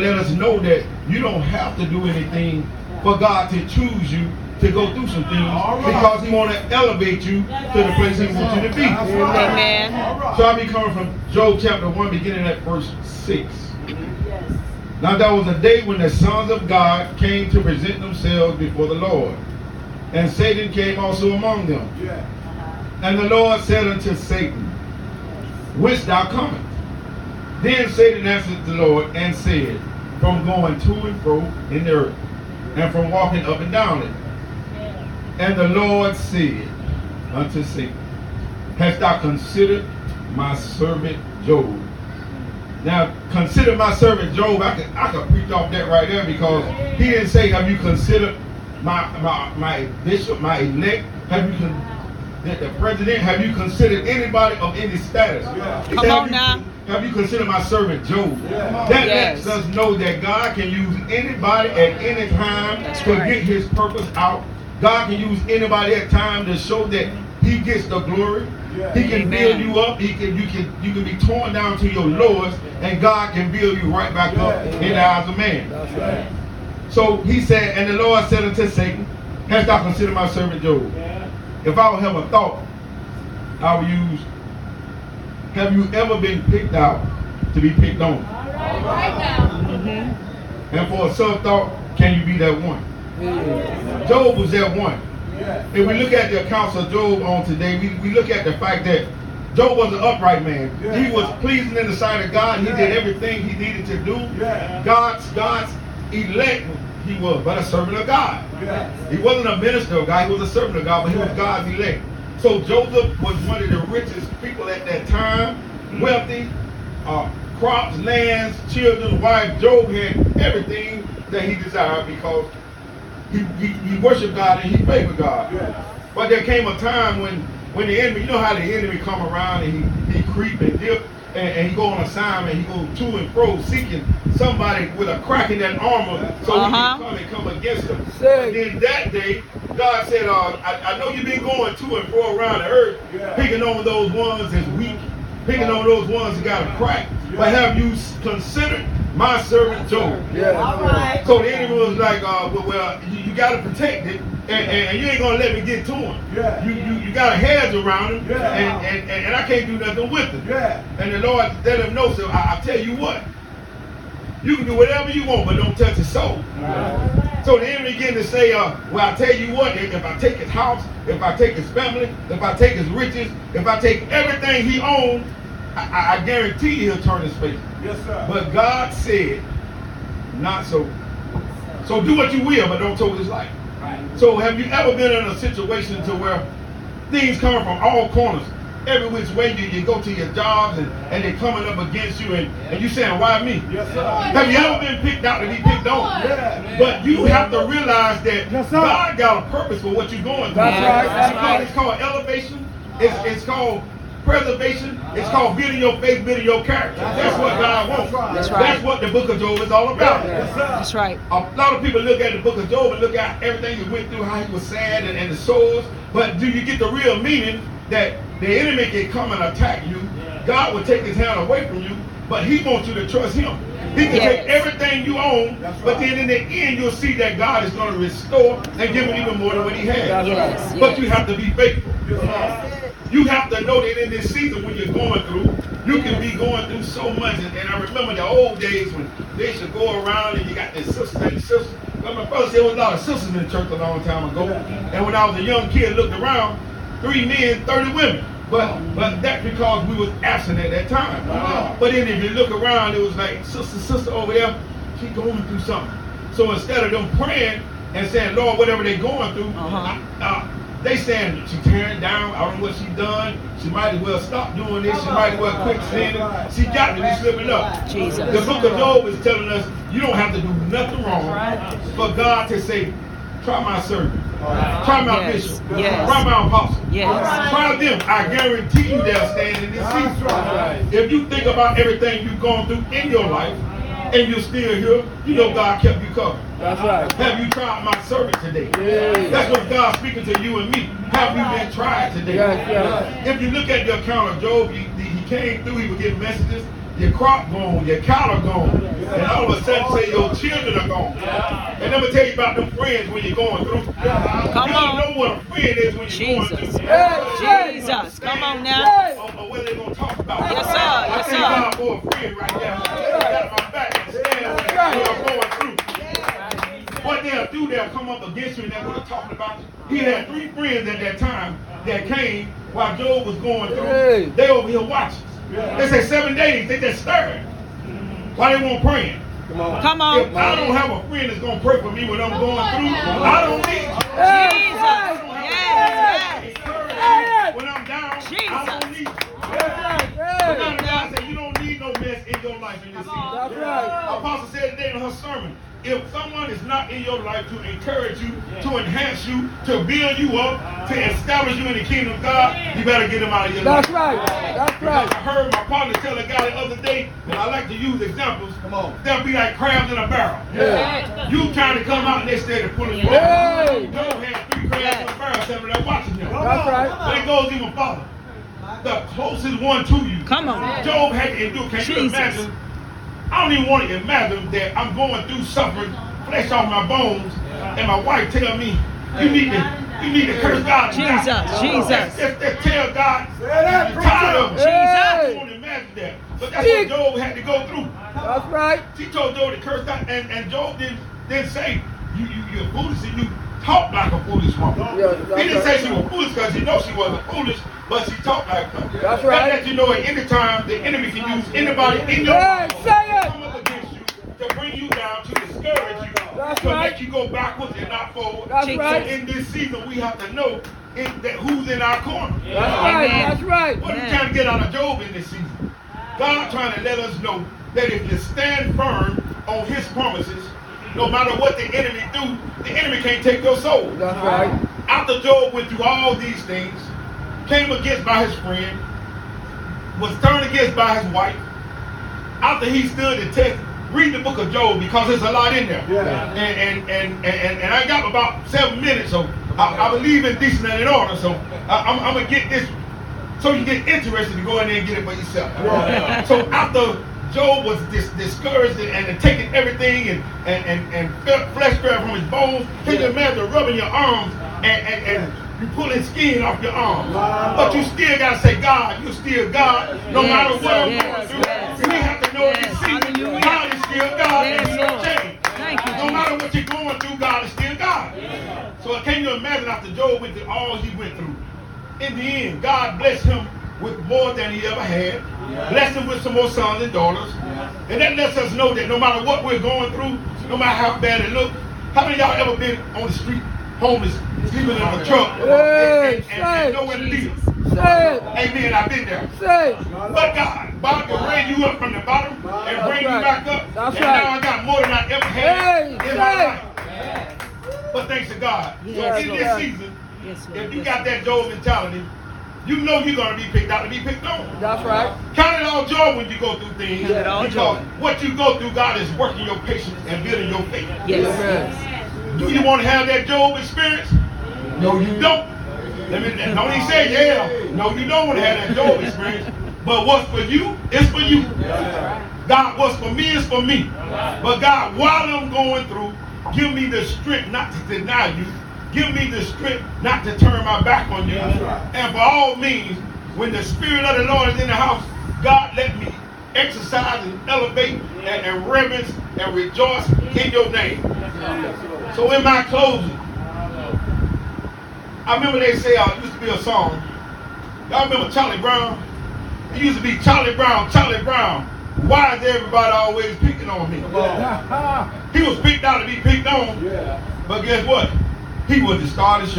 let us know that you don't have to do anything for God to choose you to go through some things because He want to elevate you to the place He wants you to be. Amen. So I'll be coming from Job chapter 1, beginning at verse 6. Now there was a day when the sons of God came to present themselves before the Lord, and Satan came also among them. And the Lord said unto Satan, Whence thou comest? Then Satan answered the Lord and said, From going to and fro in the earth, and from walking up and down it. And the Lord said unto Satan, Hast thou considered my servant Job? Now consider my servant Job. I could I could preach off that right there because he didn't say, Have you considered my my my bishop, my elect? Have you con- the, the president? Have you considered anybody of any status? He Come said, on "Have you- now. Have you considered my servant Job? That Yes. lets us know that God can use anybody at any time That's to right. get his purpose out. God can use anybody at time to show that he gets the glory. He can Amen. build you up. He can you can you can be torn down to your lowest, and God can build you right back up in the eyes of man. So he said, and the Lord said unto Satan, Hast thou considered my servant Job? If I would have a thought, I will use. Have you ever been picked out to be picked on? And for a sub thought, can you be that one? Job was that one. If we look at the accounts of Job on today, we, we look at the fact that Job was an upright man. He was pleasing in the sight of God. He did everything he needed to do. God's God's elect he was, but a servant of God. He wasn't a minister of God, he was a servant of God, but he was God's elect. So Joseph was one of the richest people at that time, wealthy, uh, crops, lands, children, wife. Job had everything that he desired because he, he, he worshiped God and he favored God. But there came a time when when the enemy, you know how the enemy come around and he, he creep and dip and, and he go on a assignment, he go to and fro seeking somebody with a crack in that armor so Uh-huh. he can come and come against him. But then that day, God said, uh, I, I know you've been going to and fro around the earth, picking on those ones that's weak, picking on those ones that got a crack. But have you considered my servant Job? Yeah. All right. So the enemy was like, uh, well, well you, you got to protect it, and, and, and you ain't gonna let me get to him. Yeah. You, you you got a hedge around him, Yeah. and, and, and, and I can't do nothing with him. Yeah. And the Lord let him know, so I, I tell you what, you can do whatever you want, but don't touch his soul. So the enemy began to say, uh, well, I tell you what, if I take his house, if I take his family, if I take his riches, if I take everything he owned, I, I- I guarantee you he'll turn his face. Yes, sir. But God said, not so. So do what you will, but don't take his life. So have you ever been in a situation to where things coming from all corners, every which way you, you go to your jobs and, and they're coming up against you and, and you saying, why me? Yes, sir. Have you ever been picked out to be picked on? Yeah. But you have to realize that Yes. God got a purpose for what you're going through. That's right, that's It's called- right. It's called elevation. It's, it's called preservation. It's called building your faith, building your character. That's what God wants. That's right. That's what the book of Job is all about. Yes, sir. That's right. A lot of people look at the book of Job and look at everything he went through, how he was sad and, and the sores. But do you get the real meaning that the enemy can come and attack you? God will take his hand away from you, but he wants you to trust him. He can Yes. take everything you own, That's but then in the end you'll see that God is going to restore and give him even more than what he had. Yes, But yes. you have to be faithful. You have to know that in this season when you're going through, you can be going through so much. And, and I remember the old days when they should go around and you got this sister and sisters. Like my brother said, there was a lot of sisters in church a long time ago. And when I was a young kid, looked around, three men, 30 women. But but that's because we was absent at that time. But then if you look around, it was like sister, sister over there, she going through something. So instead of them praying and saying, Lord, whatever they're going through, Uh-huh. uh, they saying she tearing down. I don't know what she done. She might as well stop doing this. She might as well quit sinning. She got to be slipping up. Jesus. The book of Job is telling us you don't have to do nothing wrong for God to say, try my servant, try my Yes, bishop, yes. try my apostle. Yes. Try them. I guarantee you they'll stand in this That's season. right. If you think about everything you've gone through in your life and you're still here, you know God kept you covered. That's right. Have you tried my servant today? Yeah. That's what God's speaking to you and me. Have you been tried today? Yes, yes. If you look at the account of Job, he, he came through, he would get messages. your crop gone, your cattle gone, and all of a sudden say your children are gone. And let me tell you about them friends when you're going through. Come you on. don't know what a friend is when you're going Jesus. through. Jesus. Come on now. Or, or what they gonna talk about. Yes, sir. I Yes, thank sir. God for a friend right there. Got my back and stand when I'm going through. What they'll come up against you and they're going to talk about. He had three friends at that time that came while Job was going through. Hey. They over here watching. They say seven days, they just stirred. Why they won't praying? Come on. Come on. If on. I don't have a friend that's going to pray for me when I'm going through, I don't need you. Jesus. Yes, yes. When I'm down, I Jesus. don't need you. Hey. But God said you don't need no mess in your life in this season. That's right. Apostle said today in her sermon, if someone is not in your life to encourage you, to enhance you, to build you up, to uh-huh. establish you in the kingdom of God, you better get them out of your That's life. right. That's Because right. I heard my partner tell a guy the other day, and I like to use examples. Come on. They'll be like crabs in a barrel. Yeah. You trying to come out and they stay to pull you Hey. up. Job had three crabs in a barrel sitting there watching him. That's right. But it goes even farther. The closest one to you. Come on. Job had to endure. Can you imagine? I don't even want to imagine that I'm going through suffering, flesh off my bones, and my wife tell me, you need to, you need to curse God. and die." Jesus, Jesus. Just, just, just tell God, that, you're tired of it. Hey. I don't want to imagine that. But that's what Job had to go through. That's right. She told Job to curse God, and, and Job didn't, didn't say, you, you, you're foolish and you talk like a foolish woman. Yeah, he didn't right. say she was foolish because he knows she wasn't foolish, but she talked like one. That's That right. lets you know at any time the enemy can use anybody in your Hey, life say it. to come up against you, to bring you down, to discourage you, That's to right. make you go backwards and not forward. That's Jesus. right. In this season, we have to know in, that who's in our corner. That's right. That's right. What are you trying to get out of Job in this season? God trying to let us know that if you stand firm on his promises, no matter what the enemy do, the enemy can't take your soul. That's right. After Job went through all these things, came against by his friend, was turned against by his wife, after he stood the test, read the book of Job because there's a lot in there. Yeah. And, and, and, and, and I got about seven minutes, so I, I believe in decent and in order, so I, I'm, I'm going to get this so you get interested to go in there and get it for yourself. Yeah. So after Job was dis- discouraged and, and taking everything and, and, and, and flesh fell from his bones, can you imagine rubbing your arms and, and, and you pulling skin off your arms? Wow. But you still got to say, God, you're still God, no Yes, matter what I'm yes, going through. We have to know Yes, and see hallelujah. God is still God and He don't change. Thank you, No matter what you're going through, God is still God. So can you imagine after Job went through all he went through? In the end, God blessed him with more than he ever had. Blessed him with some more sons and daughters. And that lets us know that no matter what we're going through, no matter how bad it looks, how many of y'all ever been on the street, homeless, sleeping in a truck, Hey, and, and, and say, nowhere to live? Amen, I've been there. Say it. But God, God can bring you up from the bottom and bring you right. back up. That's and right. now I got more than I ever had Hey, in my say. life. But thanks to God. Yes, so in Lord. this season, Yes, if you Yes, got that Job mentality, you know you're going to be picked out to be picked on. That's right. Count it all joy when you go through things. Count it all because joy. what you go through, God is working your patience and building your faith. Yes. Amen. Do you want to have that Job experience? No, you don't. Let me don't even say yeah. No, you don't want to have that Job experience. But what's for you is for you. God, what's for me is for me. But God, while I'm going through, give me the strength not to deny you. Give me the strength not to turn my back on you. And for all means, when the Spirit of the Lord is in the house, God let me exercise and elevate and, and reverence and rejoice in your name. So in my closing, I remember they say uh, it used to be a song. Y'all remember Charlie Brown? It used to be Charlie Brown, Charlie Brown. Why is everybody always picking on me? He was picked out to be picked on, but guess what? He was the star of the